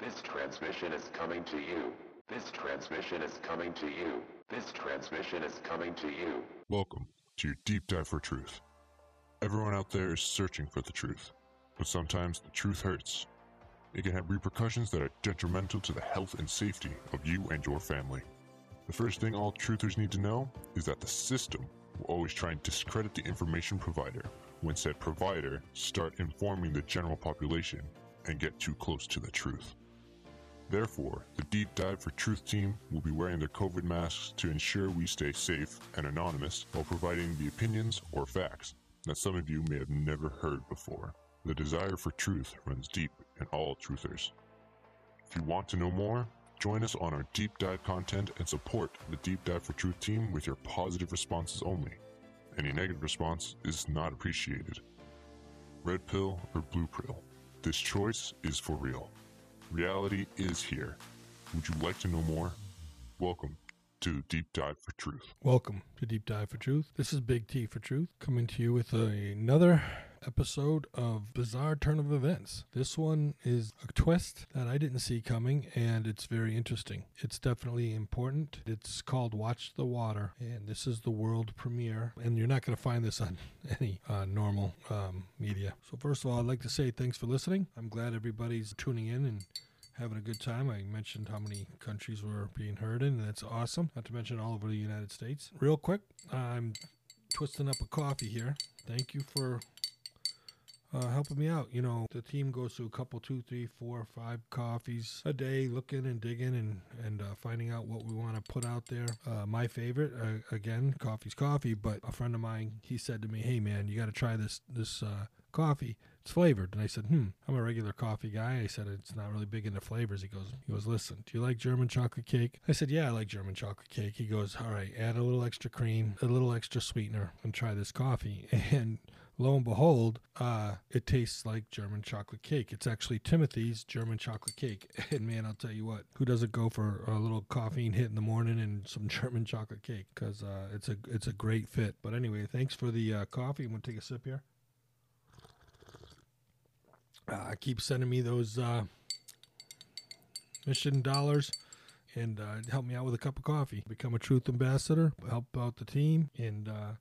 This transmission is coming to you. This transmission is coming to you. This transmission is coming to you. Welcome to your deep dive for truth. Everyone out there is searching for the truth, but sometimes the truth hurts. It can have repercussions that are detrimental to the health and safety of you and your family. The first thing all truthers need to know is that the system will always try and discredit the information provider when said provider start informing the general population and get too close to the truth. Therefore, the Deep Dive for Truth team will be wearing their COVID masks to ensure we stay safe and anonymous while providing the opinions or facts that some of you may have never heard before. The desire for truth runs deep in all truthers. If you want to know more, join us on our deep dive content and support the Deep Dive for Truth team with your positive responses only. Any negative response is not appreciated. Red pill or blue pill, this choice is for real. Reality is here. Would you like to know more? Welcome to Deep Dive for Truth. Welcome to Deep Dive for Truth. This is Big T for Truth, coming to you with another episode of Bizarre Turn of Events. This one is a twist that I didn't see coming, and it's very interesting. It's definitely important. It's called Watch the Water, and this is the world premiere. And you're not going to find this on any uh, normal um, media. So, first of all, I'd like to say thanks for listening. I'm glad everybody's tuning in and having a good time. I mentioned how many countries were being heard in, and that's awesome. Not to mention all over the United States. Real quick, I'm twisting up a coffee here. Thank you for uh, helping me out. You know, the team goes through a couple, two, three, four, five coffees a day, looking and digging and and uh, finding out what we want to put out there. Uh, my favorite, uh, again, coffee's coffee. But a friend of mine, he said to me, "Hey, man, you got to try this this uh, coffee. It's flavored." And I said, "Hmm, I'm a regular coffee guy." I said, "It's not really big into flavors." He goes, "He goes, listen, do you like German chocolate cake?" I said, "Yeah, I like German chocolate cake." He goes, "All right, add a little extra cream, a little extra sweetener, and try this coffee." And lo and behold, uh, it tastes like German chocolate cake. It's actually Timothy's German chocolate cake. And man, I'll tell you what, who doesn't go for a little caffeine hit in the morning and some German chocolate cake? Because uh, it's a it's a great fit. But anyway, thanks for the uh, coffee. I'm gonna take a sip here. Uh, keep sending me those uh, mission dollars and uh, help me out with a cup of coffee. Become a truth ambassador, help out the team, and uh,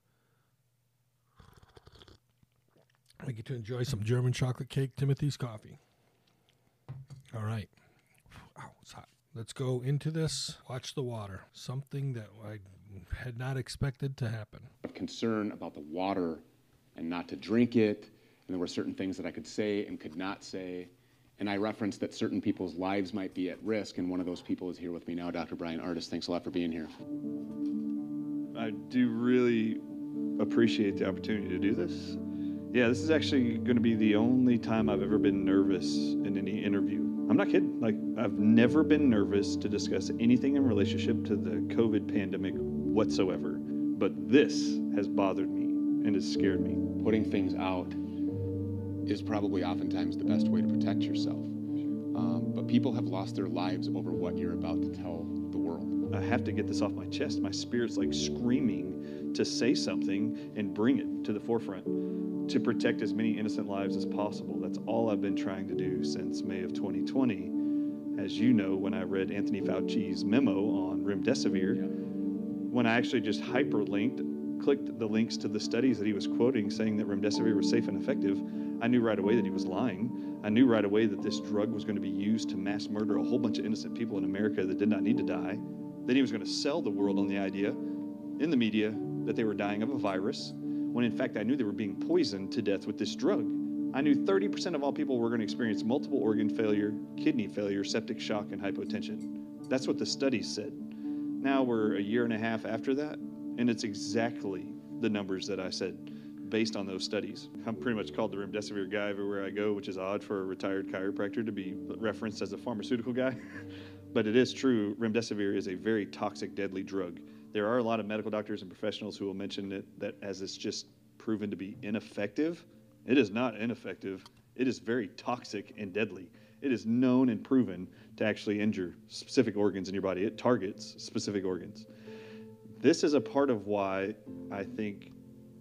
I get to enjoy some German chocolate cake Timothy's coffee. All right. Ow, it's hot. Let's go into this. Watch the water. Something that I had not expected to happen. of concern about the water and not to drink it. And there were certain things that I could say and could not say. And I referenced that certain people's lives might be at risk. And one of those people is here with me now, Dr. Bryan Ardis. Thanks a lot for being here. I do really appreciate the opportunity to do this. Yeah, this is actually going to be the only time I've ever been nervous in any interview. I'm not kidding. Like, I've never been nervous to discuss anything in relationship to the COVID pandemic whatsoever. But this has bothered me and has scared me. Putting things out is probably oftentimes the best way to protect yourself. Um, but people have lost their lives over what you're about to tell the world. I have to get this off my chest. My spirit's like screaming to say something and bring it to the forefront to protect as many innocent lives as possible. That's all I've been trying to do since May of 2020. As you know, when I read Anthony Fauci's memo on remdesivir, when I actually just hyperlinked, clicked the links to the studies that he was quoting saying that remdesivir was safe and effective, I knew right away that he was lying. I knew right away that this drug was going to be used to mass murder a whole bunch of innocent people in America that did not need to die. Then he was going to sell the world on the idea in the media that they were dying of a virus, when in fact I knew they were being poisoned to death with this drug. I knew 30% of all people were going to experience multiple organ failure, kidney failure, septic shock, and hypotension. That's what the studies said. Now we're a year and a half after that, and it's exactly the numbers that I said based on those studies. I'm pretty much called the remdesivir guy everywhere I go, which is odd for a retired chiropractor to be referenced as a pharmaceutical guy. but it is true, remdesivir is a very toxic, deadly drug. There are a lot of medical doctors and professionals who will mention it that as it's just proven to be ineffective. It is not ineffective. It is very toxic and deadly. It is known and proven to actually injure specific organs in your body. It targets specific organs. This is a part of why I think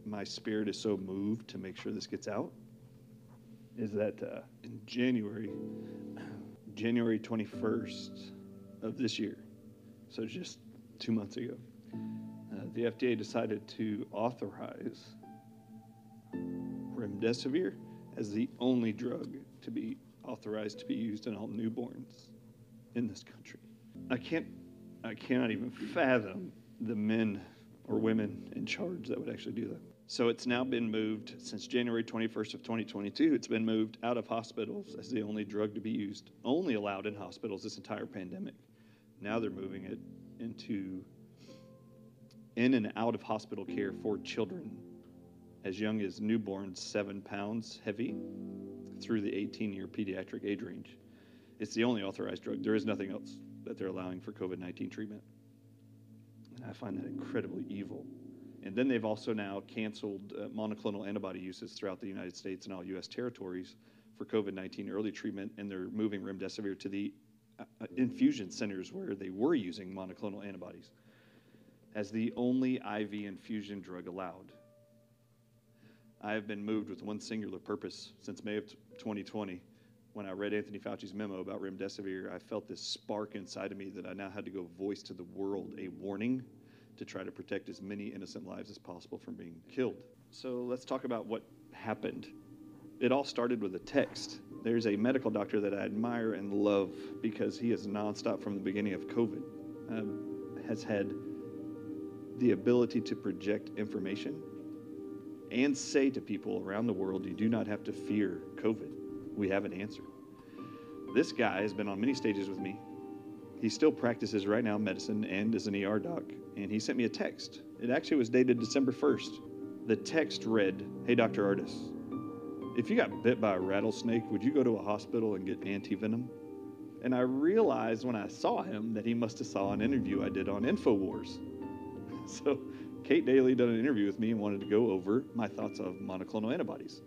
my spirit is so moved to make sure this gets out. Is that uh, in January, January 21st of this year, so just two months ago, uh, the FDA decided to authorize remdesivir as the only drug to be authorized to be used in all newborns in this country. I can't, I cannot even fathom the men or women in charge that would actually do that. So it's now been moved since January 21st of 2022. It's been moved out of hospitals as the only drug to be used, only allowed in hospitals this entire pandemic. Now they're moving it into in and out of hospital care for children as young as newborns, seven pounds heavy, through the 18 year pediatric age range. It's the only authorized drug. There is nothing else that they're allowing for COVID 19 treatment. And I find that incredibly evil. And then they've also now canceled uh, monoclonal antibody uses throughout the United States and all U.S. territories for COVID 19 early treatment, and they're moving remdesivir to the uh, uh, infusion centers where they were using monoclonal antibodies as the only IV infusion drug allowed. I have been moved with one singular purpose since May of 2020. When I read Anthony Fauci's memo about remdesivir, I felt this spark inside of me that I now had to go voice to the world a warning to try to protect as many innocent lives as possible from being killed. So let's talk about what happened. It all started with a text. There's a medical doctor that I admire and love because he is nonstop from the beginning of COVID, um, has had the ability to project information and say to people around the world, you do not have to fear COVID. We have an answer. This guy has been on many stages with me. He still practices right now medicine and is an ER doc. And he sent me a text. It actually was dated December 1st. The text read Hey, Dr. Ardis, if you got bit by a rattlesnake, would you go to a hospital and get antivenom? And I realized when I saw him that he must have saw an interview I did on InfoWars. So Kate Dalley done an interview with me and wanted to go over my thoughts of monoclonal antibodies.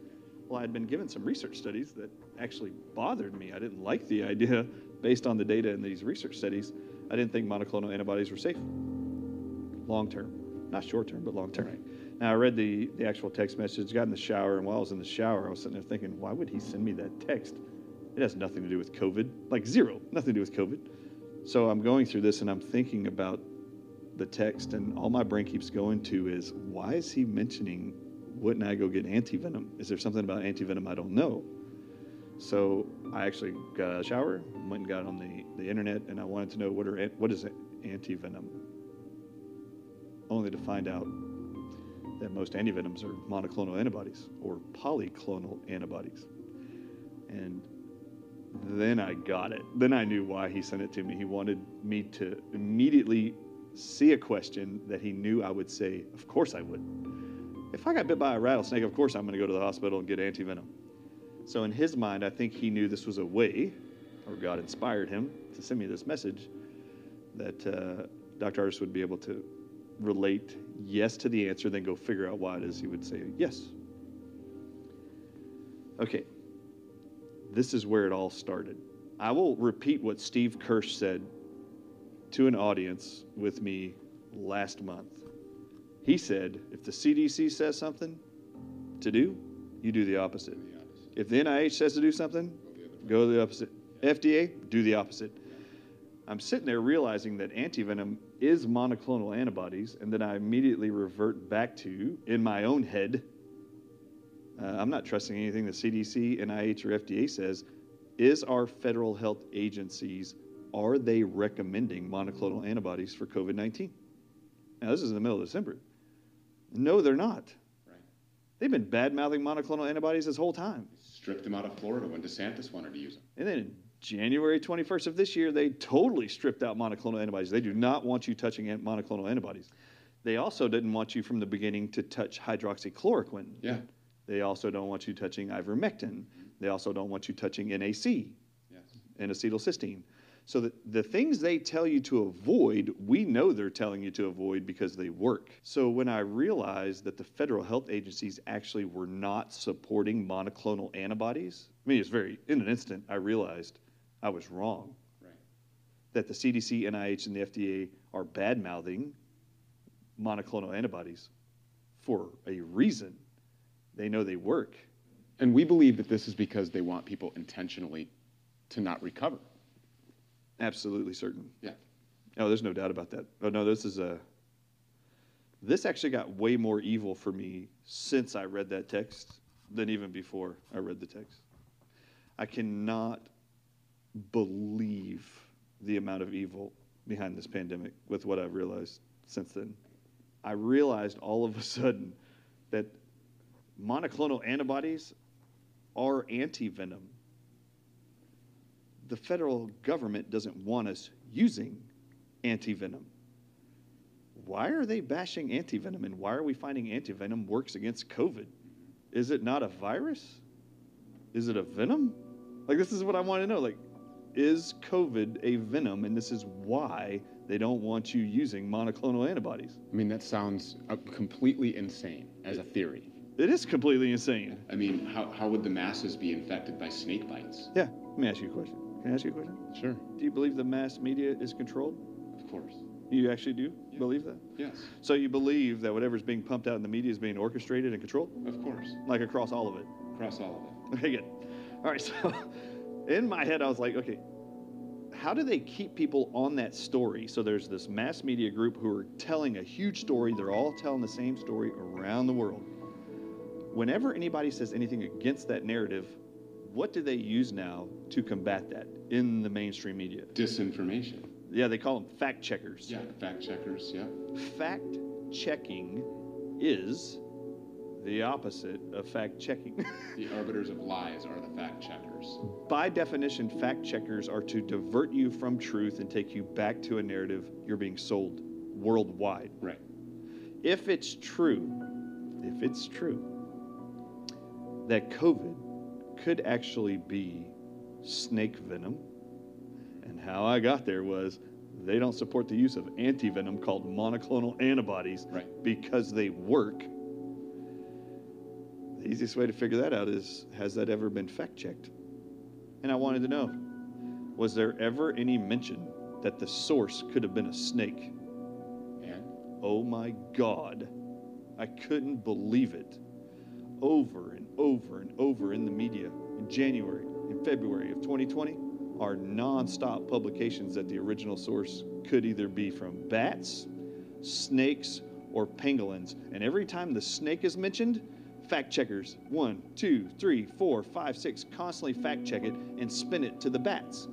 Well, I had been given some research studies that actually bothered me. I didn't like the idea based on the data in these research studies. I didn't think monoclonal antibodies were safe long term, not short term, but long term. Right. Now, I read the, the actual text message, got in the shower, and while I was in the shower, I was sitting there thinking, why would he send me that text? It has nothing to do with COVID, like zero, nothing to do with COVID. So I'm going through this and I'm thinking about the text, and all my brain keeps going to is why is he mentioning wouldn't I go get antivenom? Is there something about antivenom I don't know? So I actually got a shower, went and got on the, the internet, and I wanted to know what are what is antivenom. Only to find out that most antivenoms are monoclonal antibodies or polyclonal antibodies. And then I got it. Then I knew why he sent it to me. He wanted me to immediately see a question that he knew I would say, Of course I would. If I got bit by a rattlesnake, of course I'm going to go to the hospital and get antivenom. So, in his mind, I think he knew this was a way, or God inspired him to send me this message, that uh, Dr. Ardis would be able to relate yes to the answer, then go figure out why it is he would say yes. Okay, this is where it all started. I will repeat what Steve Kirsch said to an audience with me last month. He said, if the CDC says something to do, you do the opposite. If the NIH says to do something, go the opposite. FDA, do the opposite. I'm sitting there realizing that antivenom is monoclonal antibodies, and then I immediately revert back to, in my own head, uh, I'm not trusting anything the CDC, NIH, or FDA says. Is our federal health agencies are they recommending monoclonal antibodies for COVID 19? Now, this is in the middle of December. No, they're not. Right. They've been bad mouthing monoclonal antibodies this whole time. Stripped them out of Florida when DeSantis wanted to use them. And then January 21st of this year, they totally stripped out monoclonal antibodies. They do not want you touching monoclonal antibodies. They also didn't want you from the beginning to touch hydroxychloroquine. Yeah. They also don't want you touching ivermectin. Mm-hmm. They also don't want you touching NAC yes. and acetylcysteine. So the, the things they tell you to avoid, we know they're telling you to avoid because they work. So when I realized that the federal health agencies actually were not supporting monoclonal antibodies, I mean, it's very, in an instant, I realized I was wrong. Right. That the CDC, NIH, and the FDA are bad mouthing monoclonal antibodies for a reason. They know they work. And we believe that this is because they want people intentionally to not recover Absolutely certain. Yeah. Oh, there's no doubt about that. Oh no, this is a. This actually got way more evil for me since I read that text than even before I read the text. I cannot believe the amount of evil behind this pandemic with what I've realized since then. I realized all of a sudden that monoclonal antibodies are anti venom. The federal government doesn't want us using anti venom. Why are they bashing anti venom and why are we finding anti venom works against COVID? Is it not a virus? Is it a venom? Like, this is what I want to know. Like, is COVID a venom? And this is why they don't want you using monoclonal antibodies. I mean, that sounds uh, completely insane as a theory. It is completely insane. I mean, how, how would the masses be infected by snake bites? Yeah, let me ask you a question. Can I ask you a question? Sure, Do you believe the mass media is controlled? of course. You actually do Yeah. believe that? Yes, So you believe that whatever's being pumped out in the media is being orchestrated and controlled? of course. Like across all of it? Across all of it. Okay, good. All right, so in my head, I was like, okay, how do they keep people on that story? So there's this mass media group who are telling a huge story. They're all telling the same story around the world. Whenever anybody says anything against that narrative, what do they use now to combat that in the mainstream media? Disinformation. Yeah, they call them fact checkers. Yeah, fact checkers, yeah. Fact checking is the opposite of fact checking. The arbiters of lies are the fact checkers. By definition, fact checkers are to divert you from truth and take you back to a narrative you're being sold worldwide. Right. If it's true, if it's true that COVID could actually be snake venom, and how I got there was they don't support the use of anti venom called monoclonal antibodies Right. because they work. The easiest way to figure that out is has that ever been fact checked? And I wanted to know was there ever any mention that the source could have been a snake? And Oh my God. I couldn't believe it. Over and over and over in the media in January and February of 2020 are nonstop publications that the original source could either be from bats, snakes, or pangolins. And every time the snake is mentioned, fact checkers, one, two, three, four, five, six, constantly fact check it and spin it to the bats.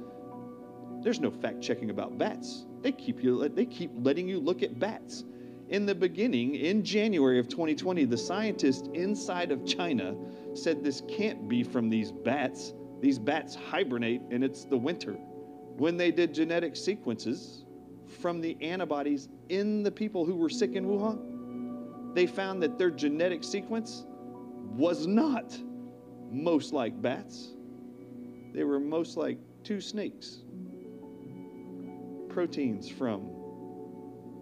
There's no fact checking about bats. They keep you they keep letting you look at bats. In the beginning, in January of 2020, the scientists inside of China said this can't be from these bats. These bats hibernate and it's the winter. When they did genetic sequences from the antibodies in the people who were sick in Wuhan, they found that their genetic sequence was not most like bats. They were most like two snakes. Proteins from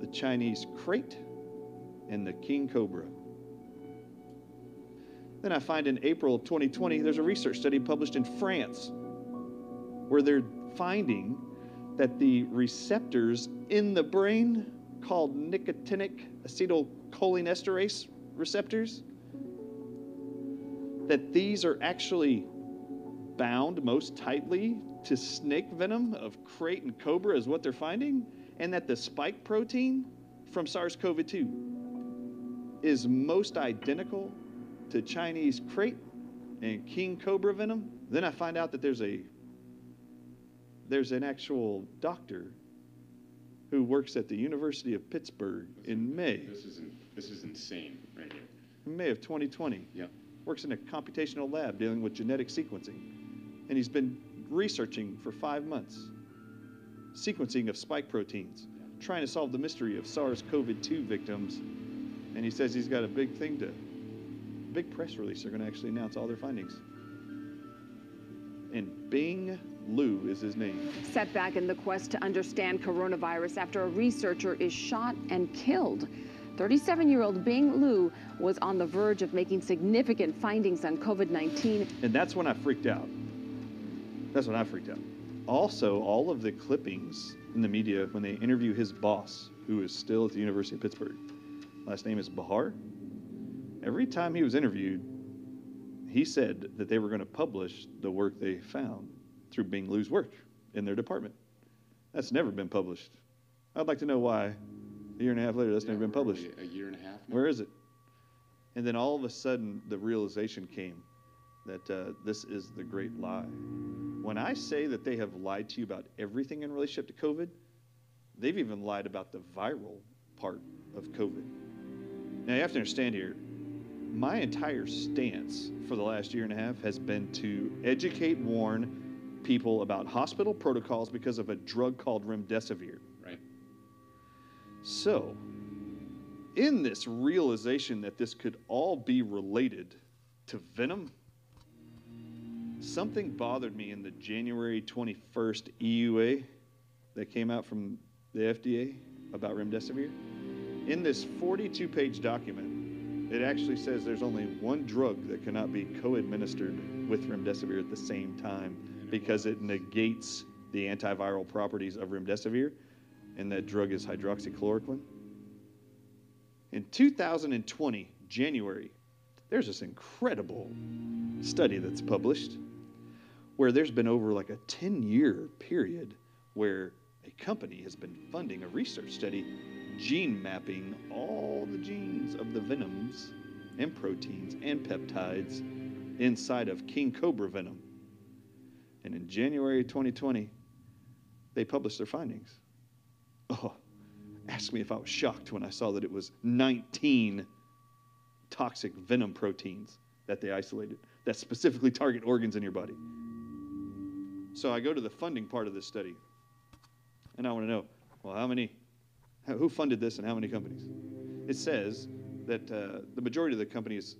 the Chinese krait and the king cobra. Then I find in April of 2020, there's a research study published in France where they're finding that the receptors in the brain called nicotinic acetylcholinesterase receptors that these are actually bound most tightly to snake venom of krait and cobra is what they're finding and that the spike protein from SARS-CoV-2 is most identical to Chinese krait and king cobra venom then I find out that there's a there's an actual doctor who works at the University of Pittsburgh in May this is in, this is insane right here. in May of 2020 Yeah. works in a computational lab dealing with genetic sequencing. And he's been researching for five months sequencing of spike proteins, trying to solve the mystery of SARS CoV 2 victims. And he says he's got a big thing to, big press release. They're going to actually announce all their findings. And Bing Liu is his name. Setback in the quest to understand coronavirus after a researcher is shot and killed. 37 year old Bing Liu was on the verge of making significant findings on COVID 19 And that's when I freaked out. That's when I freaked out. Also, all of the clippings in the media when they interview his boss, who is still at the University of Pittsburgh, last name is Bahar. Every time he was interviewed, he said that they were going to publish the work they found through Bing Liu's work in their department. That's never been published. I'd like to know why. A year and a half later, that's Yeah, never been published. A year and a half now? Where is it? And then all of a sudden, the realization came that uh, this is the great lie. When I say that they have lied to you about everything in relationship to COVID, they've even lied about the viral part of COVID. Now, you have to understand here, my entire stance for the last year and a half has been to educate, warn people about hospital protocols because of a drug called remdesivir. Right. So, in this realization that this could all be related to venom, something bothered me in the January 21st EUA that came out from the FDA about remdesivir. In this 42 page document, it actually says there's only one drug that cannot be co administered with remdesivir at the same time because it negates the antiviral properties of remdesivir, and that drug is hydroxychloroquine. In 2020, January, there's this incredible study that's published where there's been over like a 10 year period where a company has been funding a research study gene mapping all the genes of the venoms and proteins and peptides inside of king cobra venom. And in January 2020, they published their findings. Oh, ask me if I was shocked when I saw that it was 19 toxic venom proteins that they isolated that specifically target organs in your body. So I go to the funding part of this study, and I want to know, well, how many, who funded this, and how many companies? It says that uh, the majority of the company's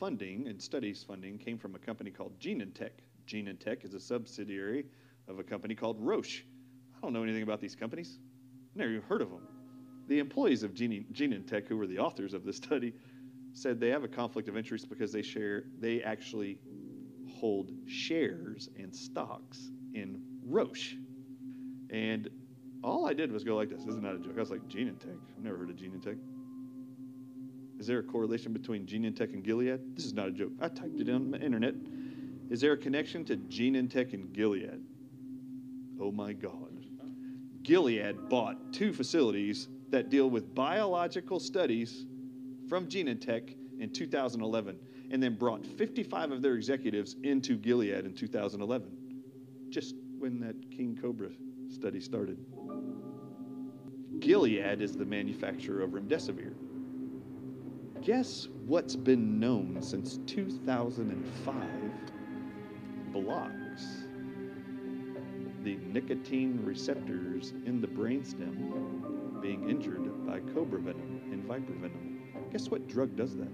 funding and studies funding came from a company called Genentech. Genentech is a subsidiary of a company called Roche. I don't know anything about these companies. Never even heard of them. The employees of Gene, Genentech, who were the authors of this study, said they have a conflict of interest because they share, they actually hold shares and stocks in Roche. And all I did was go like this. This is not a joke. I was like, Genentech. I've never heard of Genentech. Is there a correlation between Genentech and Gilead? This is not a joke. I typed it on the internet. Is there a connection to Genentech and Gilead? Oh my God. Gilead bought two facilities that deal with biological studies from Genentech in 2011 and then brought 55 of their executives into Gilead in 2011, just when that King Cobra study started. Gilead is the manufacturer of remdesivir. Guess what's been known since 2005 blocks the nicotine receptors in the brainstem being injured by cobra venom and viper venom. Guess what drug does that?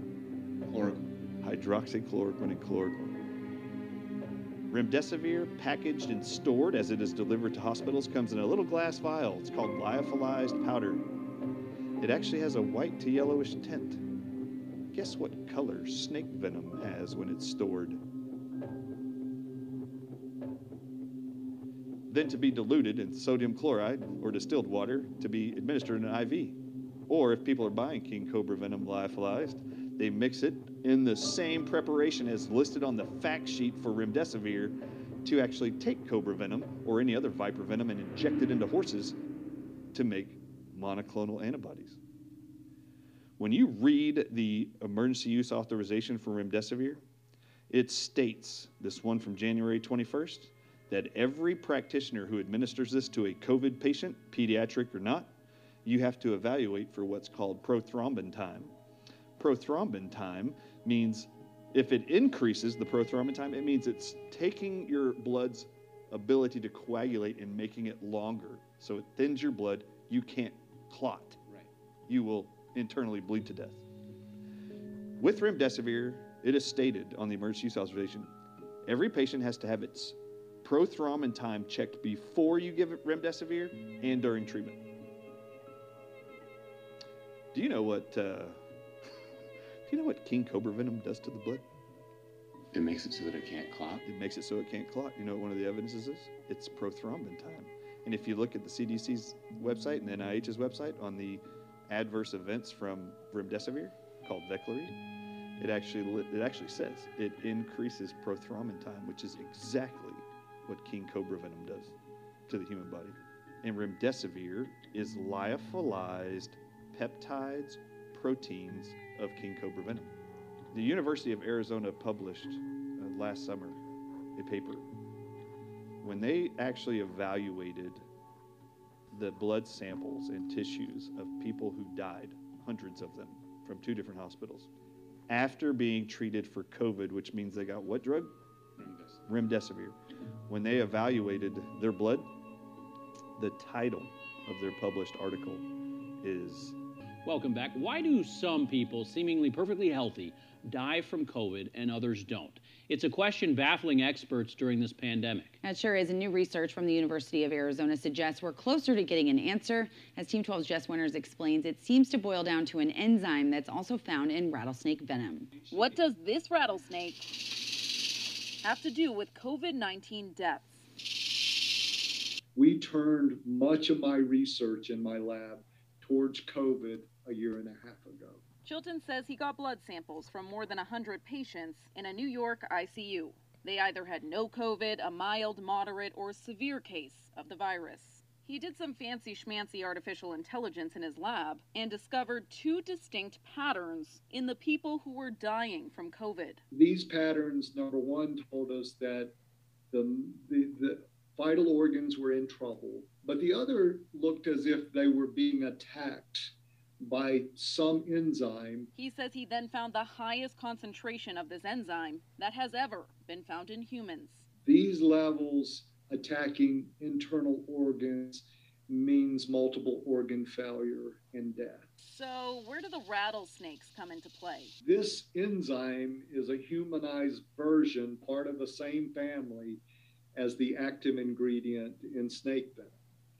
Chloroquine. Hydroxychloroquine and chloroquine. Remdesivir, packaged and stored as it is delivered to hospitals, comes in a little glass vial. It's called lyophilized powder. It actually has a white to yellowish tint. Guess what color snake venom has when it's stored? Then to be diluted in sodium chloride or distilled water to be administered in an IV. Or if people are buying King Cobra venom lyophilized, they mix it in the same preparation as listed on the fact sheet for remdesivir to actually take cobra venom or any other viper venom and inject it into horses to make monoclonal antibodies. When you read the emergency use authorization for remdesivir, it states, this one from January 21st, that every practitioner who administers this to a COVID patient, pediatric or not, you have to evaluate for what's called prothrombin time. Prothrombin time means if it increases the prothrombin time, it means it's taking your blood's ability to coagulate and making it longer. So it thins your blood, you can't clot. Right. You will internally bleed to death. With remdesivir, it is stated on the emergency use authorization every patient has to have its prothrombin time checked before you give it remdesivir and during treatment. Do you know what? Uh, do you know what king cobra venom does to the blood? It makes it so that it can't clot. It makes it so it can't clot. You know what one of the evidences is? It's prothrombin time. And if you look at the CDC's website and the NIH's website on the adverse events from remdesivir called Veklury, it actually it actually says it increases prothrombin time, which is exactly what king cobra venom does to the human body. And remdesivir is lyophilized peptides, proteins of king cobra venom. The University of Arizona published uh, last summer a paper when they actually evaluated the blood samples and tissues of people who died, hundreds of them, from two different hospitals, after being treated for COVID, which means they got what drug? Remdesivir. When they evaluated their blood, the title of their published article is Welcome back. Why do some people, seemingly perfectly healthy, die from COVID and others don't? It's a question baffling experts during this pandemic. It sure is. And new research from the University of Arizona suggests we're closer to getting an answer. As Team 12's Jess Winters explains, it seems to boil down to an enzyme that's also found in rattlesnake venom. What does this rattlesnake have to do with COVID 19 deaths? We turned much of my research in my lab towards COVID a year and a half ago. Chilton says he got blood samples from more than 100 patients in a New York ICU. They either had no COVID, a mild, moderate, or severe case of the virus. He did some fancy schmancy artificial intelligence in his lab and discovered two distinct patterns in the people who were dying from COVID. These patterns, number one, told us that the, the, the vital organs were in trouble, but the other looked as if they were being attacked by some enzyme. He says he then found the highest concentration of this enzyme that has ever been found in humans. These levels attacking internal organs means multiple organ failure and death. So, where do the rattlesnakes come into play? This enzyme is a humanized version, part of the same family as the active ingredient in snake venom.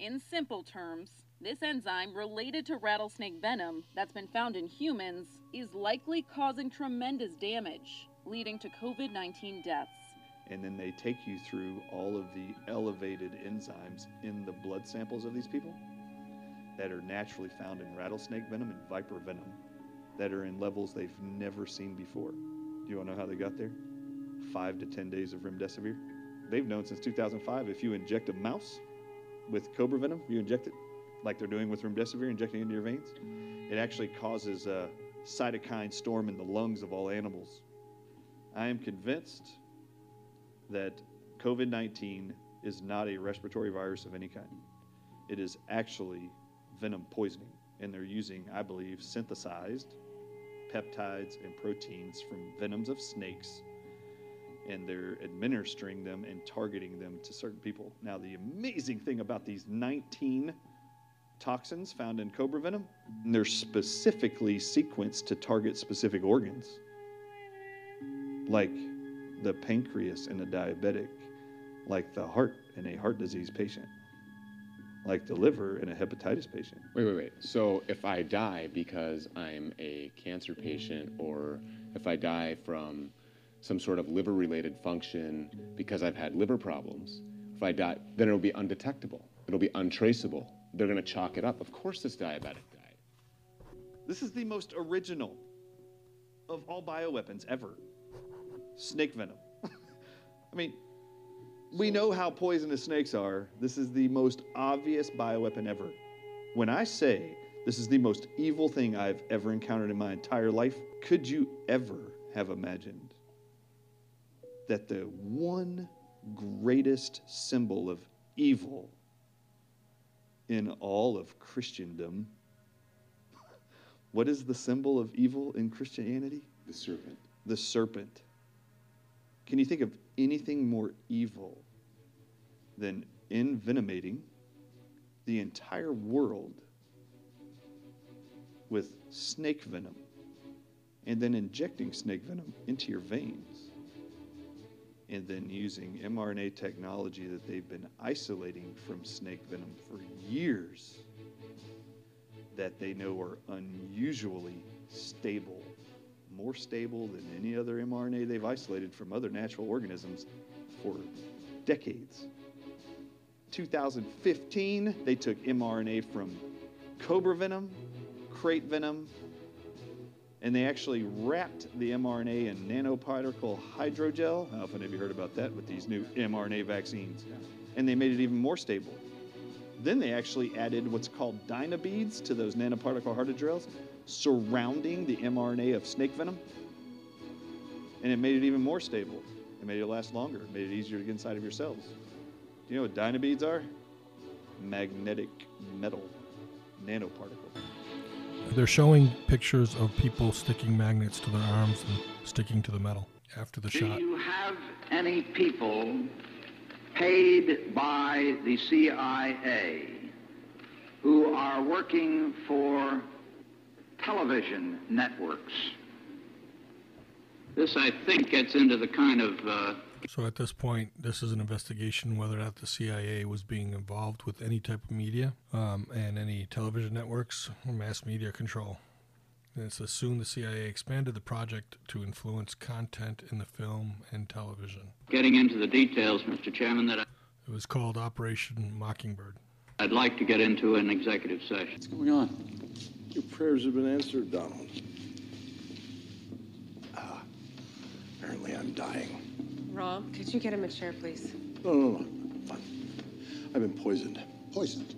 In simple terms, this enzyme related to rattlesnake venom that's been found in humans is likely causing tremendous damage, leading to COVID 19 deaths. and then they take you through all of the elevated enzymes in the blood samples of these people that are naturally found in rattlesnake venom and viper venom that are in levels they've never seen before. Do you want to know how they got there? Five to 10 days of remdesivir. They've known since 2005 if you inject a mouse with cobra venom, you inject it like they're doing with remdesivir, injecting into your veins, it actually causes a cytokine storm in the lungs of all animals. I am convinced that COVID 19 is not a respiratory virus of any kind. It is actually venom poisoning, and they're using, I believe, synthesized peptides and proteins from venoms of snakes, and they're administering them and targeting them to certain people. Now, the amazing thing about these 19 toxins found in cobra venom, they're specifically sequenced to target specific organs, like the pancreas in a diabetic, like the heart in a heart disease patient, like the liver in a hepatitis patient. Wait, wait, wait. So if I die because I'm a cancer patient, or if I die from some sort of liver related function because I've had liver problems, if I die, then it'll be undetectable. It'll be untraceable. They're going to chalk it up. Of course, this diabetic died. This is the most original of all bioweapons ever snake venom. I mean, we know how poisonous snakes are. This is the most obvious bioweapon ever. When I say this is the most evil thing I've ever encountered in my entire life, could you ever have imagined that the one greatest symbol of evil in all of Christendom, what is the symbol of evil in Christianity? The serpent. The serpent. Can you think of anything more evil than envenomating the entire world with snake venom and then injecting snake venom into your veins and then using mRNA technology that they've been isolating from snake venom for years that they know are unusually stable more stable than any other mRNA they've isolated from other natural organisms for decades. 2015, they took mRNA from cobra venom, krait venom, and they actually wrapped the mRNA in nanoparticle hydrogel. How often have you heard about that with these new mRNA vaccines? And they made it even more stable. Then they actually added what's called dynabeads to those nanoparticle hydrogels surrounding the mRNA of snake venom. And it made it even more stable. It made it last longer. It made it easier to get inside of your cells. Do you know what dynabeads are? Magnetic metal nanoparticle. They're showing pictures of people sticking magnets to their arms and sticking to the metal after the Do shot. Do you have any people paid by the CIA who are working for television networks? This, I think, gets into the kind of uh, So at this point, this is an investigation whether or not the CIA was being involved with any type of media um, and any television networks or mass media control. And it's assumed the CIA expanded the project to influence content in the film and television. getting into the details, Mr. Chairman, that I- It was called Operation Mockingbird. I'd like to get into an executive session. What's going on? Your prayers have been answered, Donald. Ah, apparently I'm dying. Rob, could you get him a chair, please? No, no, no. Fine. I've been poisoned. Poisoned?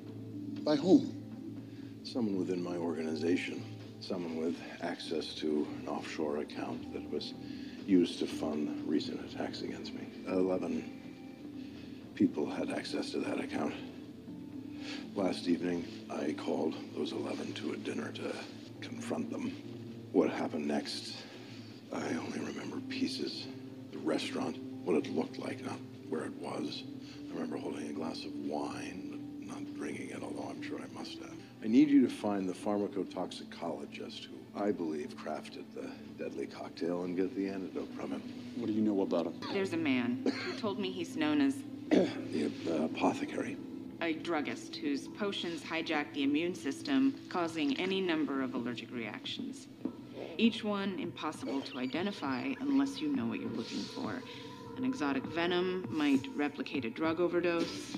By whom? Someone within my organization. Someone with access to an offshore account that was used to fund recent attacks against me. Eleven people had access to that account. Last evening, I called those 11 to a dinner to confront them. What happened next, I only remember pieces. The restaurant, what it looked like, not where it was. I remember holding a glass of wine, but not drinking it, although I'm sure I must have. I need you to find the pharmacotoxicologist who I believe crafted the deadly cocktail and get the antidote from him. What do you know about him? There's a man who told me he's known as The uh, apothecary. a druggist whose potions hijack the immune system, causing any number of allergic reactions. Each one impossible to identify unless you know what you're looking for. An exotic venom might replicate a drug overdose.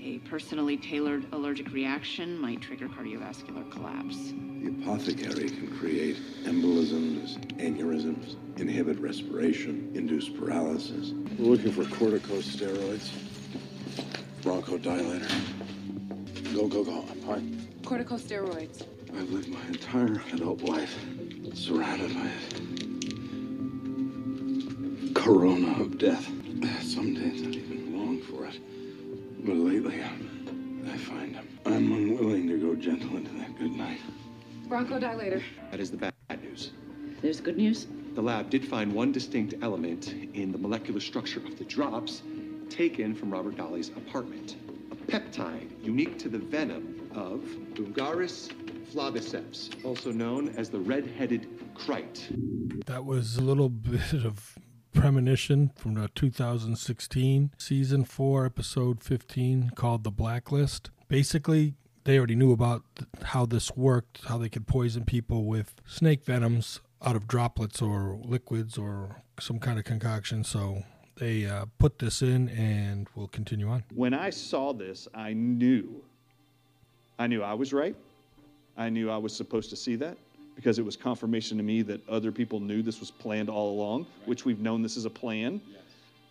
A personally tailored allergic reaction might trigger cardiovascular collapse. The apothecary can create embolisms, aneurysms, inhibit respiration, induce paralysis. We're looking for corticosteroids, bronchodilator. Go, go, go. I'm fine. Corticosteroids. I've lived my entire adult life surrounded by a corona of death. Some days I even long for it. But lately, I find I'm unwilling to go gentle into that good night. Bronchodilator. That is the bad news. There's good news. The lab did find one distinct element in the molecular structure of the drops taken from Robert Dolly's apartment. A peptide unique to the venom of Bungarus flaviceps, also known as the red-headed krait. That was a little bit of premonition from the 2016 season 4 episode 15 called The Blacklist. Basically, they already knew about how this worked, how they could poison people with snake venoms out of droplets or liquids or some kind of concoction. So they uh, put this in and we'll continue on. When I saw this, I knew. I knew I was right. I knew I was supposed to see that because it was confirmation to me that other people knew this was planned all along, which we've known this is a plan.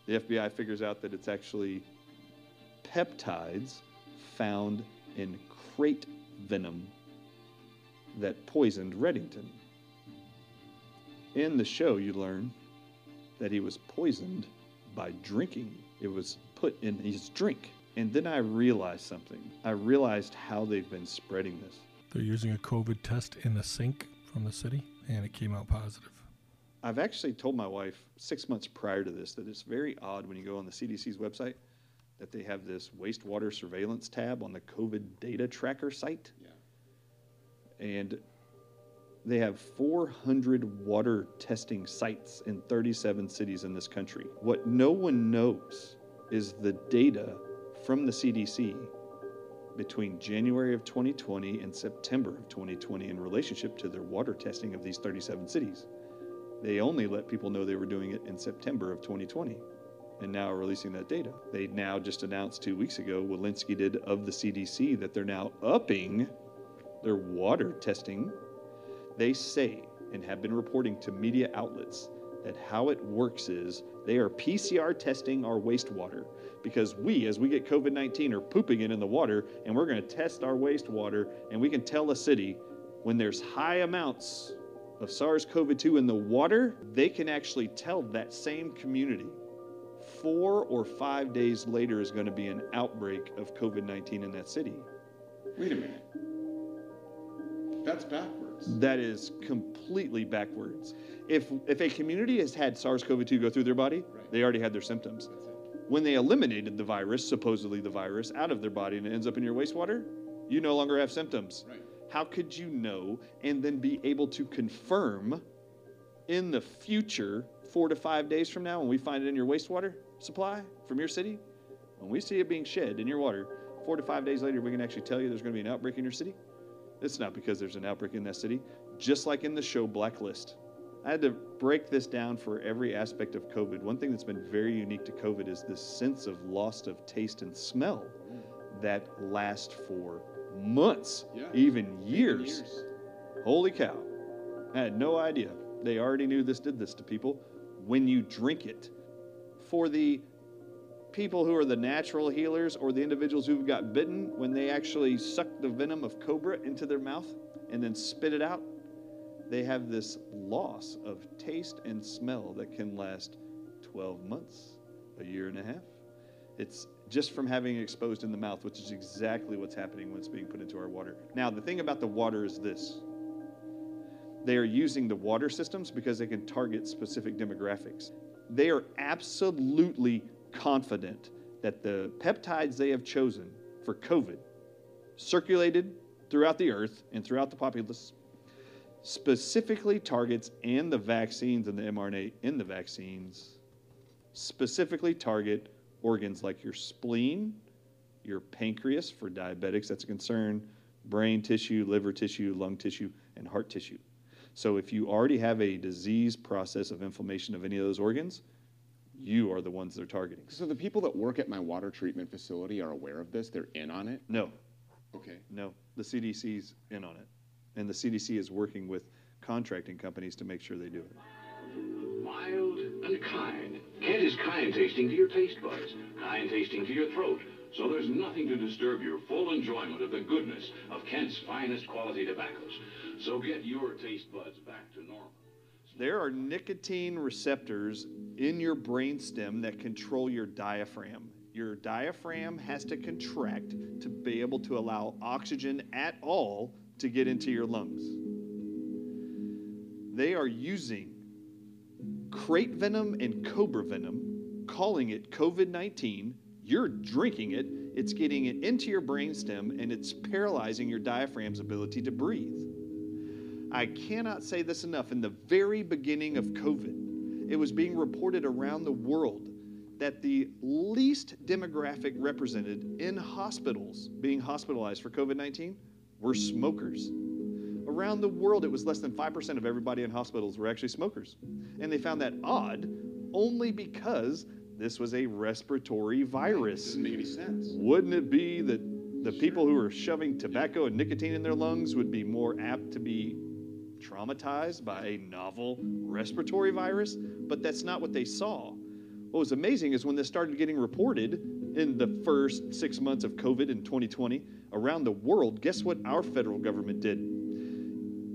The FBI figures out that it's actually peptides found in krait venom that poisoned Reddington. In the show, you learn that he was poisoned by drinking. It was put in his drink. And then I realized something. I realized how they've been spreading this. They're using a COVID test in the sink from the city, and it came out positive. I've actually told my wife six months prior to this that it's very odd when you go on the CDC's website that they have this wastewater surveillance tab on the COVID data tracker site. Yeah. And they have 400 water testing sites in 37 cities in this country. What no one knows is the data from the CDC between January of 2020 and September of 2020 in relationship to their water testing of these 37 cities. They only let people know they were doing it in September of 2020 and now releasing that data. They now just announced two weeks ago, Walensky did of the CDC, that they're now upping their water testing. They say and have been reporting to media outlets that how it works is they are PCR testing our wastewater because we, as we get COVID 19, are pooping it in the water and we're going to test our wastewater and we can tell a city when there's high amounts of SARS CoV 2 in the water, they can actually tell that same community four or five days later is going to be an outbreak of COVID 19 in that city. Wait a minute. That's backwards. That is completely backwards. If if a community has had SARS-CoV-2 go through their body, they already had their symptoms. When they eliminated the virus, supposedly the virus, out of their body and it ends up in your wastewater, you no longer have symptoms. Right. How could you know and then be able to confirm in the future, four to five days from now, when we find it in your wastewater supply from your city, when we see it being shed in your water, four to five days later, we can actually tell you there's going to be an outbreak in your city? It's not because there's an outbreak in that city, just like in the show Blacklist. I had to break this down for every aspect of COVID. One thing that's been very unique to COVID is this sense of loss of taste and smell that lasts for months, Yeah. even years. years. Holy cow. I had no idea. They already knew this did this to people when you drink it. For the people who are the natural healers or the individuals who've got bitten, when they actually suck the venom of cobra into their mouth and then spit it out, they have this loss of taste and smell that can last 12 months, a year and a half. It's just from having it exposed in the mouth, which is exactly what's happening when it's being put into our water. Now, the thing about the water is this they are using the water systems because they can target specific demographics. They are absolutely confident that the peptides they have chosen for COVID, circulated throughout the earth and throughout the populace, specifically targets and the vaccines and the mRNA in the vaccines specifically target organs like your spleen, your pancreas for diabetics, that's a concern, brain tissue, liver tissue, lung tissue, and heart tissue. So if you already have a disease process of inflammation of any of those organs, you are the ones they're targeting. So the people that work at my water treatment facility are aware of this? They're in on it? No, Okay. no, the CDC's in on it. And the CDC is working with contracting companies to make sure they do it. Mild and kind. Kent is kind tasting to your taste buds, kind tasting to your throat. So there's nothing to disturb your full enjoyment of the goodness of Kent's finest quality tobaccos. So get your taste buds back to normal. There are nicotine receptors in your brainstem that control your diaphragm. Your diaphragm has to contract to be able to allow oxygen at all to get into your lungs. They are using krait venom and cobra venom, calling it COVID 19. You're drinking it, it's getting it into your brainstem, and it's paralyzing your diaphragm's ability to breathe. I cannot say this enough. In the very beginning of COVID, it was being reported around the world that the least demographic represented in hospitals being hospitalized for COVID 19 were smokers. Around the world, it was less than 5% of everybody in hospitals were actually smokers. And they found that odd only because this was a respiratory virus. Doesn't make any sense. Wouldn't it be that the people who are shoving tobacco and nicotine in their lungs would be more apt to be traumatized by a novel respiratory virus? But that's not what they saw. What was amazing is when this started getting reported in the first six months of COVID in 2020 around the world, guess what our federal government did?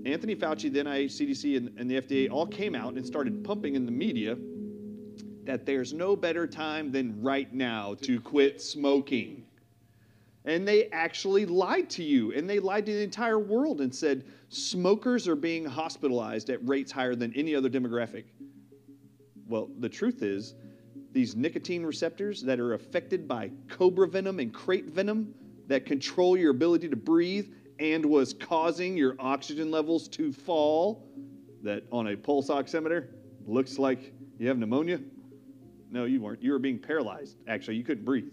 Anthony Fauci, the NIH, CDC, and, and the FDA all came out and started pumping in the media that there's no better time than right now to quit smoking. And they actually lied to you, and they lied to the entire world and said smokers are being hospitalized at rates higher than any other demographic. Well, the truth is, these nicotine receptors that are affected by cobra venom and krait venom that control your ability to breathe and was causing your oxygen levels to fall, that on a pulse oximeter looks like you have pneumonia. No, you weren't. You were being paralyzed. Actually, you couldn't breathe.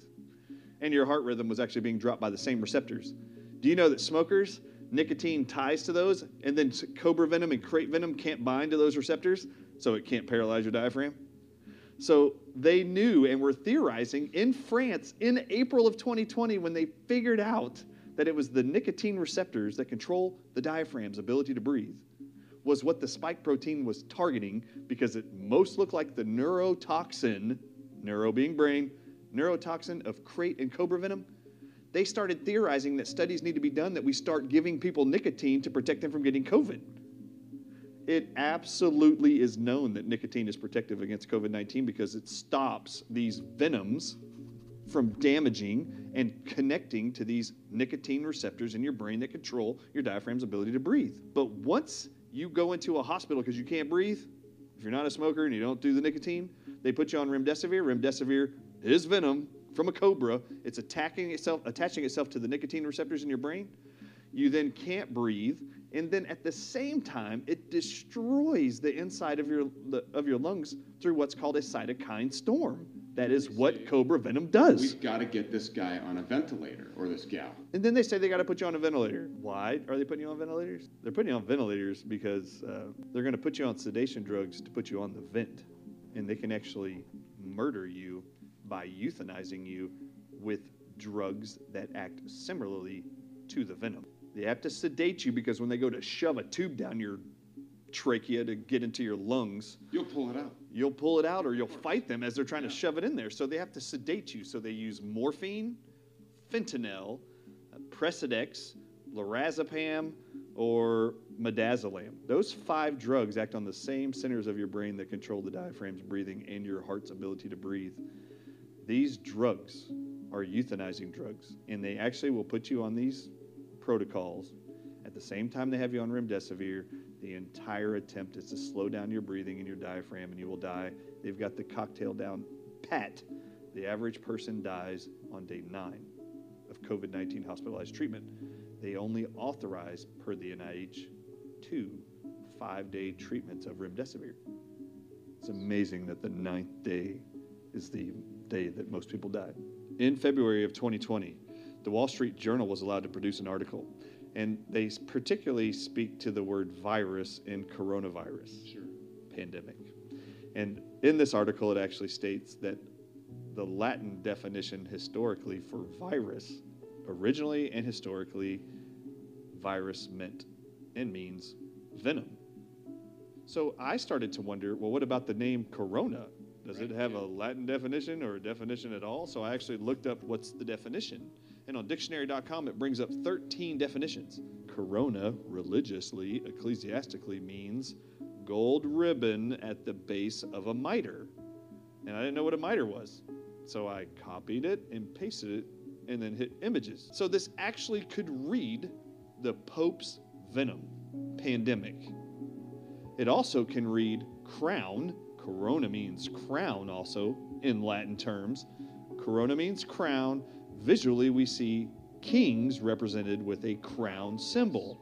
And your heart rhythm was actually being dropped by the same receptors. Do you know that smokers, nicotine ties to those, and then cobra venom and krait venom can't bind to those receptors, so it can't paralyze your diaphragm? So they knew and were theorizing in France in April of 2020 when they figured out that it was the nicotine receptors that control the diaphragm's ability to breathe was what the spike protein was targeting because it most looked like the neurotoxin, neuro being brain, neurotoxin of krait and cobra venom. They started theorizing that studies need to be done that we start giving people nicotine to protect them from getting COVID. It absolutely is known that nicotine is protective against COVID 19 because it stops these venoms from damaging and connecting to these nicotine receptors in your brain that control your diaphragm's ability to breathe. But once you go into a hospital because you can't breathe, if you're not a smoker and you don't do the nicotine, they put you on remdesivir. Remdesivir is venom from a cobra. It's attacking itself, attaching itself to the nicotine receptors in your brain. You then can't breathe, and then at the same time, it destroys the inside of your of your lungs through what's called a cytokine storm. That is what cobra venom does. We've got to get this guy on a ventilator or this gal. And then they say they got to put you on a ventilator. Why are they putting you on ventilators? They're putting you on ventilators because uh, they're going to put you on sedation drugs to put you on the vent. And they can actually murder you by euthanizing you with drugs that act similarly to the venom. They have to sedate you because when they go to shove a tube down your trachea to get into your lungs, You'll pull it out. you'll pull it out or you'll fight them as they're trying to shove it in there. So they have to sedate you. So they use morphine, fentanyl, uh, Precedex, lorazepam, or midazolam. Those five drugs act on the same centers of your brain that control the diaphragm's breathing and your heart's ability to breathe. These drugs are euthanizing drugs, and they actually will put you on these protocols. At the same time they have you on remdesivir, the entire attempt is to slow down your breathing and your diaphragm, and you will die. They've got the cocktail down pat. The average person dies on day nine of COVID 19 hospitalized treatment. They only authorize, per the NIH, two five day treatments of remdesivir. It's amazing that the ninth day is the day that most people died. In February of 2020, the Wall Street Journal was allowed to produce an article, and they particularly speak to the word virus in coronavirus Sure. pandemic. And in this article, it actually states that the Latin definition historically for virus, originally and historically, virus meant and means venom. So I started to wonder well, what about the name corona? Does it have a Latin definition or a definition at all? So I actually looked up what's the definition. And on dictionary.com, it brings up 13 definitions. Corona, religiously, ecclesiastically, means gold ribbon at the base of a mitre. And I didn't know what a mitre was. So I copied it and pasted it and then hit images. So this actually could read the Pope's venom pandemic. It also can read crown. Corona means crown, also in Latin terms. Corona means crown. Visually, we see kings represented with a crown symbol.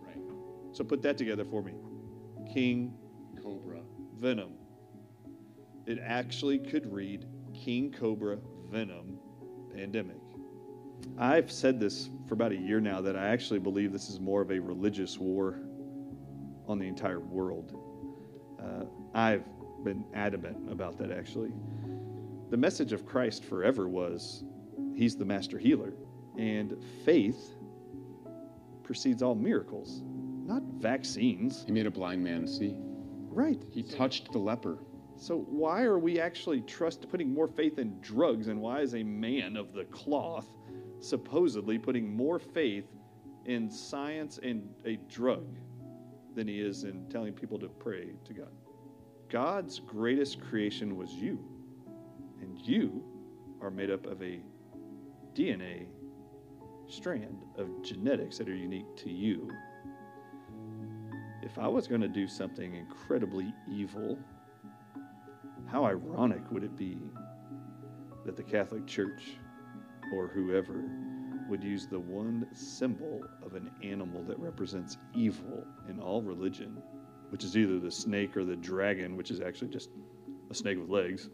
So put that together for me King Cobra. Venom. It actually could read King Cobra Venom Pandemic. I've said this for about a year now that I actually believe this is more of a religious war on the entire world. Uh, I've been adamant about that actually. The message of Christ forever was He's the master healer, and faith precedes all miracles, not vaccines. He made a blind man see. Right. He touched the leper. So why are we actually trust putting more faith in drugs, and why is a man of the cloth supposedly putting more faith in science and a drug than he is in telling people to pray to God? God's greatest creation was you, and you are made up of a DNA strand of genetics that are unique to you. If I was going to do something incredibly evil, how ironic would it be that the Catholic Church or whoever would use the one symbol of an animal that represents evil in all religion, which is either the snake or the dragon, which is actually just a snake with legs.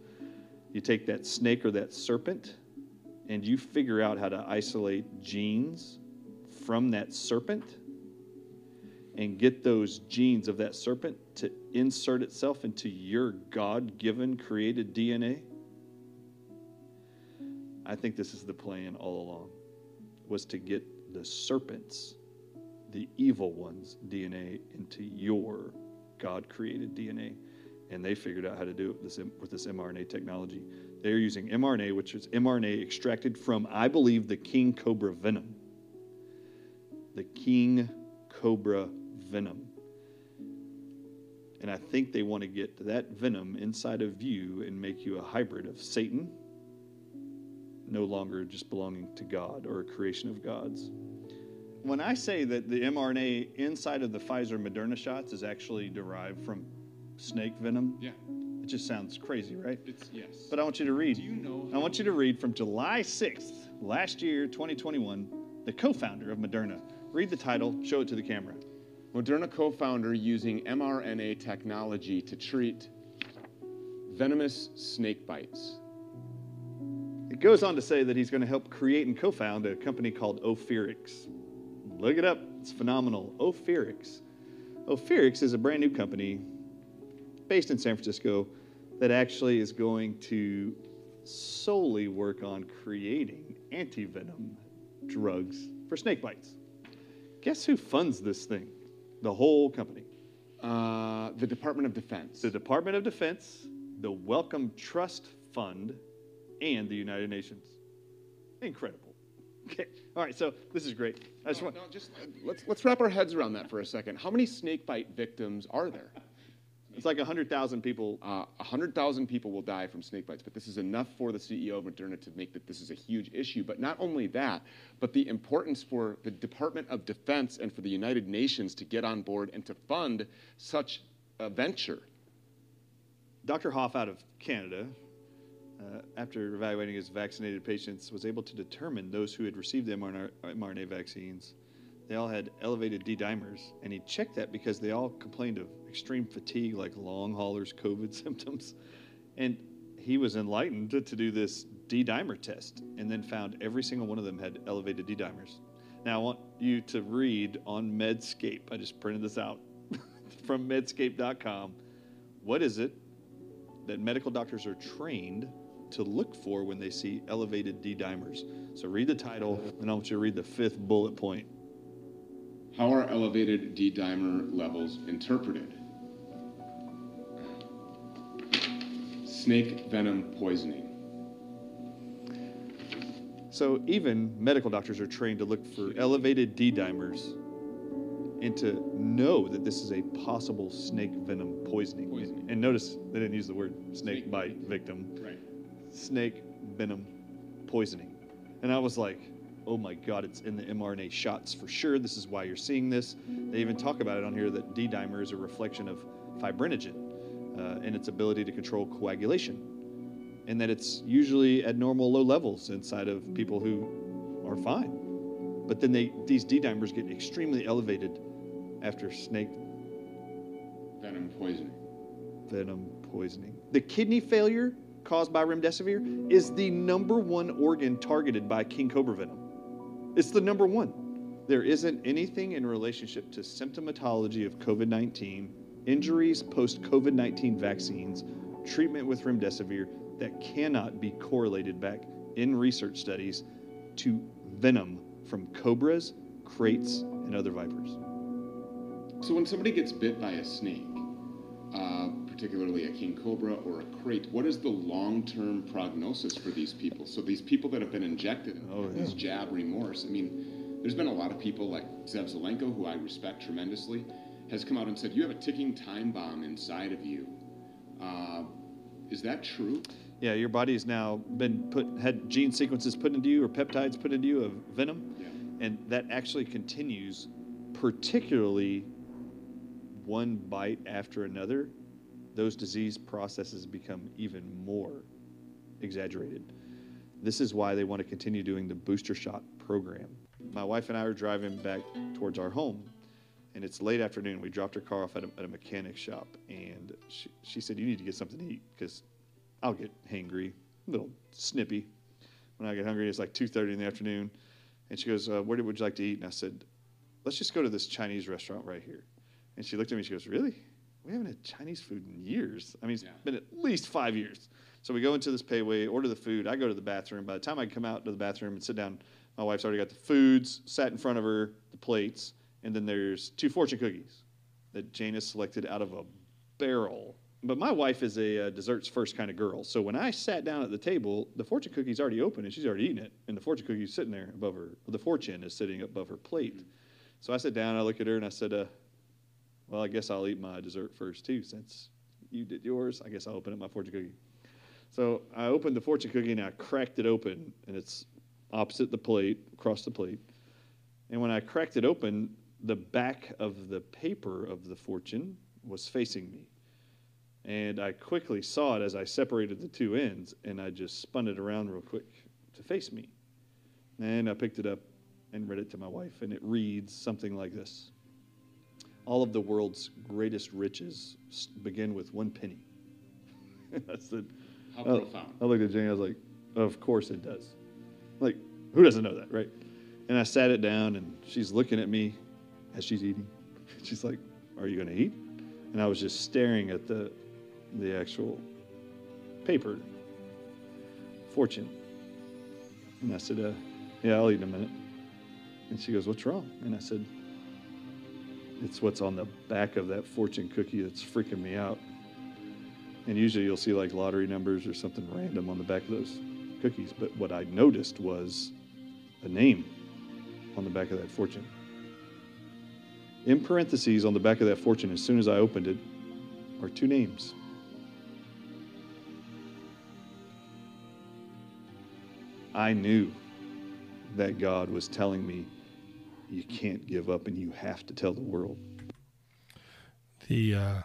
You take that snake or that serpent and you figure out how to isolate genes from that serpent and get those genes of that serpent to insert itself into your God given created DNA? I think this is the plan all along was to get the serpents, the evil ones, DNA into your God created DNA, and they figured out how to do it with this, with this mRNA technology. They're using mRNA, which is mRNA extracted from, I believe, the king cobra venom. The king cobra venom. And I think they want to get that venom inside of you and make you a hybrid of Satan, no longer just belonging to God or a creation of God's. When I say that the mRNA inside of the Pfizer Moderna shots is actually derived from snake venom, Yeah. it just sounds crazy, right? It's yes. But I want you to read. Do you know I want you to read from July 6th, last year, 2021, the co founder of Moderna. Read the title, show it to the camera. Moderna co-founder using mRNA technology to treat venomous snake bites. It goes on to say that he's going to help create and co found a company called Ophirex. Look it up, it's phenomenal. Ophirex. Ophirex is a brand new company based in San Francisco that actually is going to solely work on creating anti-venom drugs for snake bites. Guess who funds this thing? The whole company. Uh, the Department of Defense. The Department of Defense, the Wellcome Trust Fund, and the United Nations. Incredible. Okay. All right. So this is great. I just want. no, just uh, let's let's wrap our heads around that for a second. How many snake bite victims are there? It's like hundred thousand people. Uh, hundred thousand people will die from snake bites, but this is enough for the CEO of Moderna to make that this is a huge issue. But not only that, but the importance for the Department of Defense and for the United Nations to get on board and to fund such a venture. Dr. Hoffe out of Canada, uh, after evaluating his vaccinated patients, was able to determine those who had received the mRNA, vaccines. They all had elevated D dimers, and he checked that because they all complained of extreme fatigue, like long haulers COVID symptoms. And he was enlightened to do this D dimer test and then found every single one of them had elevated D dimers. Now, I want you to read on Medscape. I just printed this out from medscape.com. What is it that medical doctors are trained to look for when they see elevated D dimers? So read the title, and I want you to read the fifth bullet point. How are elevated D dimer levels interpreted? Snake venom poisoning. So even medical doctors are trained to look for elevated D dimers and to know that this is a possible snake venom poisoning. And, and notice they didn't use the word snake, bite victim. Right. Snake venom poisoning. And I was like, oh my God, it's in the mRNA shots for sure. This is why you're seeing this. They even talk about it on here that D dimer is a reflection of fibrinogen uh, and its ability to control coagulation. And that it's usually at normal low levels inside of people who are fine. But then they these D dimers get extremely elevated after snake Venom poisoning. venom poisoning. The kidney failure caused by remdesivir is the number one organ targeted by king cobra venom. It's the number one. There isn't anything in relationship to symptomatology of COVID 19, injuries post COVID 19 vaccines, treatment with remdesivir that cannot be correlated back in research studies to venom from cobras, kraits, and other vipers. So when somebody gets bit by a snake, uh, particularly a king cobra or a krait, what is the long-term prognosis for these people? So these people that have been injected Oh, have this jab remorse. I mean, there's been a lot of people like Zev Zelenko, who I respect tremendously, has come out and said you have a ticking time bomb inside of you. Uh, is that true? Yeah, your body's now been put had gene sequences put into you or peptides put into you of venom, and that actually continues, particularly one bite after another. Those disease processes become even more exaggerated. This is why they want to continue doing the booster shot program. My wife and I are driving back towards our home, and it's late afternoon. We dropped her car off at a, at a mechanic shop, and she, she said, "You need to get something to eat because I'll get hangry, a little snippy. When I get hungry, it's like 2.30 in the afternoon. And she goes, uh, where would you like to eat? And I said, let's just go to this Chinese restaurant right here. And she looked at me, and she goes, really? We haven't had Chinese food in years. I mean, it's been at least five years. So we go into this Pei Wei, order the food. I go to the bathroom. By the time I come out to the bathroom and sit down, my wife's already got the foods sat in front of her, the plates, and then there's two fortune cookies. that Jane has selected out of a barrel. But my wife is a uh, desserts first kind of girl. So when I sat down at the table, the fortune cookie's already open and she's already eaten it. And the fortune cookie's sitting there above her, the fortune is sitting above her plate. So I sat down, I look at her, and I said, uh, Well, I guess I'll eat my dessert first, too, since you did yours. I guess I'll open up my fortune cookie. So I opened the fortune cookie and I cracked it open, and it's opposite the plate, across the plate. And when I cracked it open, the back of the paper of the fortune was facing me. And I quickly saw it as I separated the two ends, and I just spun it around real quick to face me. And I picked it up and read it to my wife, and it reads something like this All of the world's greatest riches begin with one penny. I said, How oh, profound. I looked at Jane, I was like, Of course it does. Like, who doesn't know that, right? And I sat it down, and she's looking at me as she's eating. She's like, Are you going to eat? And I was just staring at the, the actual paper fortune. And I said, uh, Yeah, I'll eat in a minute. And she goes, What's wrong? And I said, It's what's on the back of that fortune cookie that's freaking me out. And usually you'll see like lottery numbers or something random on the back of those cookies. But what I noticed was a name on the back of that fortune. In parentheses on the back of that fortune, as soon as I opened it, are two names. I knew that God was telling me, you can't give up and you have to tell the world. The uh,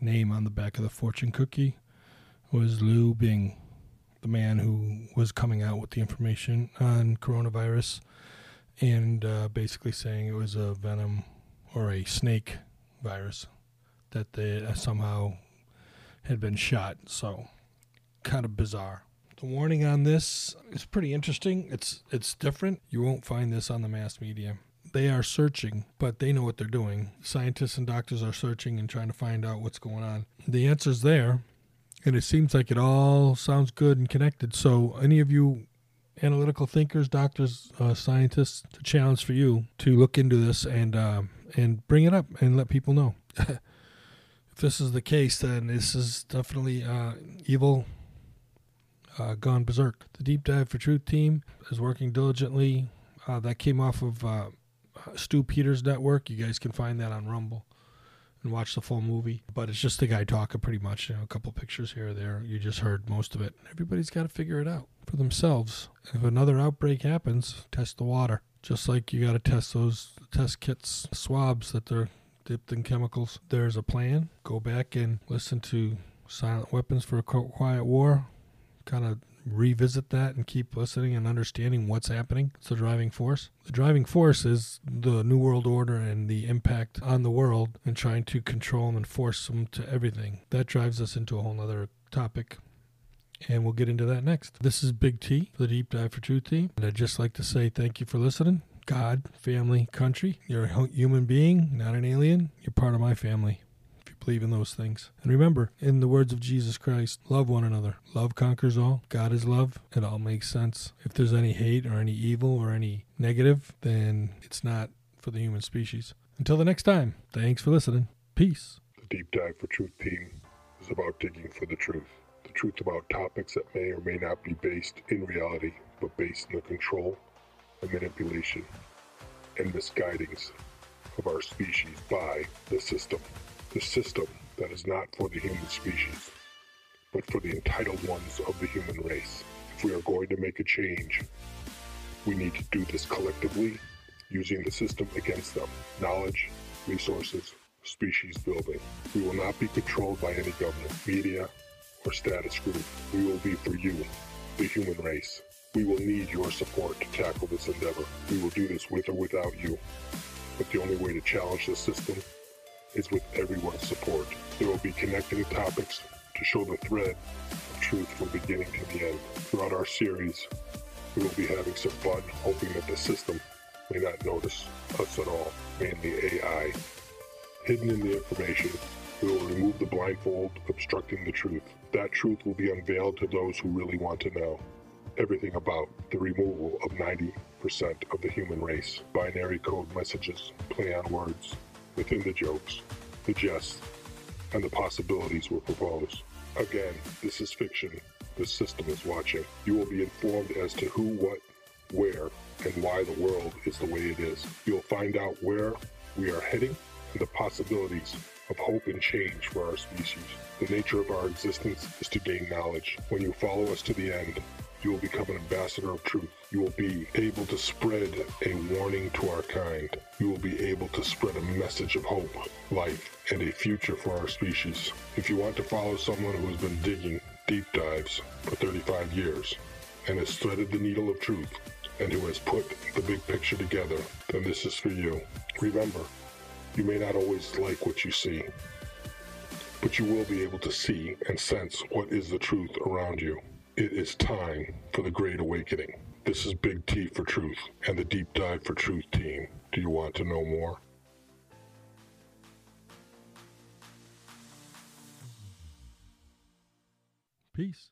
name on the back of the fortune cookie was Lou Bing, the man who was coming out with the information on coronavirus and uh, basically saying it was a venom or a snake virus that they uh, somehow had been shot. So, kind of bizarre. The warning on this is pretty interesting. It's it's different. You won't find this on the mass media. They are searching, but they know what they're doing. Scientists and doctors are searching and trying to find out what's going on. The answer's there, and it seems like it all sounds good and connected. So, any of you analytical thinkers, doctors, uh, scientists, the challenge for you to look into this and uh, and bring it up and let people know. if this is the case, then this is definitely uh, evil uh, gone berserk. The Deep Dive for Truth team is working diligently. Uh, that came off of uh, Stu Peters' network. You guys can find that on Rumble and watch the full movie. But it's just the guy talking pretty much, you know, a couple pictures here or there. You just heard most of it. Everybody's got to figure it out for themselves. If another outbreak happens, test the water. Just like you got to test those test kits, swabs that they're dipped in chemicals. There's a plan. Go back and listen to Silent Weapons for a Quiet War. Kind of revisit that and keep listening and understanding what's happening. It's the driving force. The driving force is the New World Order and the impact on the world and trying to control them and force them to everything. That drives us into a whole other topic. And we'll get into that next. This is Big T, the Deep Dive for Truth team. And I'd just like to say thank you for listening. God, family, country. You're a human being, not an alien. You're part of my family believe in those things. And remember, in the words of Jesus Christ, love one another. Love conquers all. God is love. It all makes sense. If there's any hate or any evil or any negative, then it's not for the human species. Until the next time, thanks for listening. Peace. The Deep Dive for Truth team is about digging for the truth. The truth about topics that may or may not be based in reality, but based in the control and manipulation and misguidings of our species by the system. The system that is not for the human species, but for the entitled ones of the human race. If we are going to make a change, we need to do this collectively, using the system against them. Knowledge, resources, species building. We will not be controlled by any government, media, or status group. We will be for you, the human race. We will need your support to tackle this endeavor. We will do this with or without you. But the only way to challenge the system is with everyone's support. There will be connecting topics to show the thread of truth from beginning to the end. Throughout our series, we will be having some fun, hoping that the system may not notice us at all, mainly AI. Hidden in the information, we will remove the blindfold obstructing the truth. That truth will be unveiled to those who really want to know everything about the removal of 90% of the human race. Binary code messages, play on words, within the jokes, the jest, and the possibilities will propose. Again, this is fiction. The system is watching. You will be informed as to who, what, where, and why the world is the way it is. You'll find out where we are heading and the possibilities of hope and change for our species. The nature of our existence is to gain knowledge. When you follow us to the end, you will become an ambassador of truth. You will be able to spread a warning to our kind. You will be able to spread a message of hope, life, and a future for our species. If you want to follow someone who has been digging deep dives for 35 years and has threaded the needle of truth and who has put the big picture together, then this is for you. Remember, you may not always like what you see, but you will be able to see and sense what is the truth around you. It is time for the Great Awakening. This is Big T for Truth and the Deep Dive for Truth team. Do you want to know more? Peace.